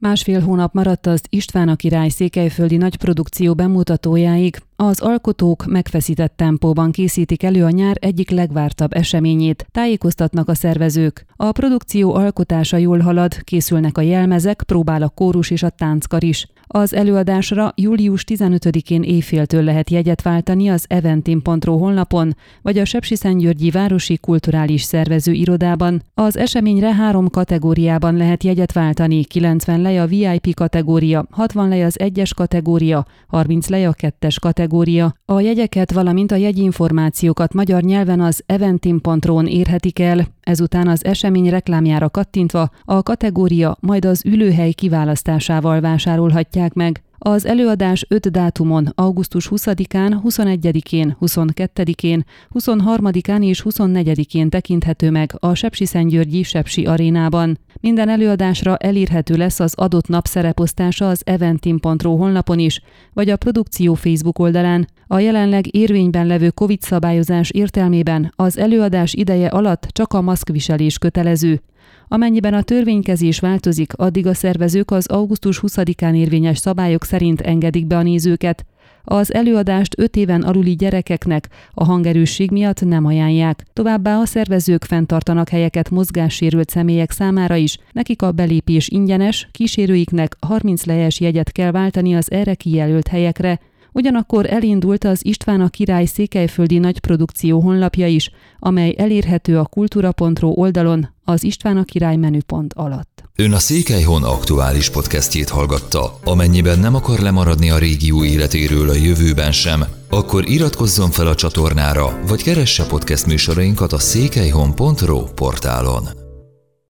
Másfél hónap maradt az István a király székelyföldi nagyprodukció bemutatójáig. Az alkotók megfeszített tempóban készítik elő a nyár egyik legvártabb eseményét, tájékoztatnak a szervezők. A produkció alkotása jól halad, készülnek a jelmezek, próbál a kórus és a tánckar is. Az előadásra július 15-én éjféltől lehet jegyet váltani az eventim.ro honlapon, vagy a Sepsiszentgyörgyi Városi Kulturális Szervező Irodában. Az eseményre három kategóriában lehet jegyet váltani, 90 lej a VIP kategória, 60 lej az egyes kategória, 30 lej a kettes kategória. A jegyeket, valamint a jegyinformációkat magyar nyelven az eventim.ro-n érhetik el, ezután az esemény reklámjára kattintva a kategória majd az ülőhely kiválasztásával vásárolhatják meg. Az előadás öt dátumon, augusztus 20-án, 21-én, 22-én, 23-án és 24-én tekinthető meg a Sepsi-Szentgyörgyi Sepsi arénában. Minden előadásra elérhető lesz az adott nap szereposztása az eventim.ro honlapon is, vagy a produkció Facebook oldalán. A jelenleg érvényben levő COVID szabályozás értelmében az előadás ideje alatt csak a maszkviselés kötelező. Amennyiben a törvénykezés változik, addig a szervezők az augusztus 20-án érvényes szabályok szerint engedik be a nézőket. Az előadást öt éven aluli gyerekeknek a hangerősség miatt nem ajánlják. Továbbá a szervezők fenntartanak helyeket mozgássérült személyek számára is, nekik a belépés ingyenes, kísérőiknek 30 lejes jegyet kell váltani az erre kijelölt helyekre, Ugyanakkor elindult az István a király székelyföldi nagyprodukció honlapja is, amely elérhető a kultúra.ro oldalon az István a király menüpont alatt. Ön a Székelyhon aktuális podcastjét hallgatta. Amennyiben nem akar lemaradni a régió életéről a jövőben sem, akkor iratkozzon fel a csatornára, vagy keresse podcast műsorainkat a székelyhon.pro portálon.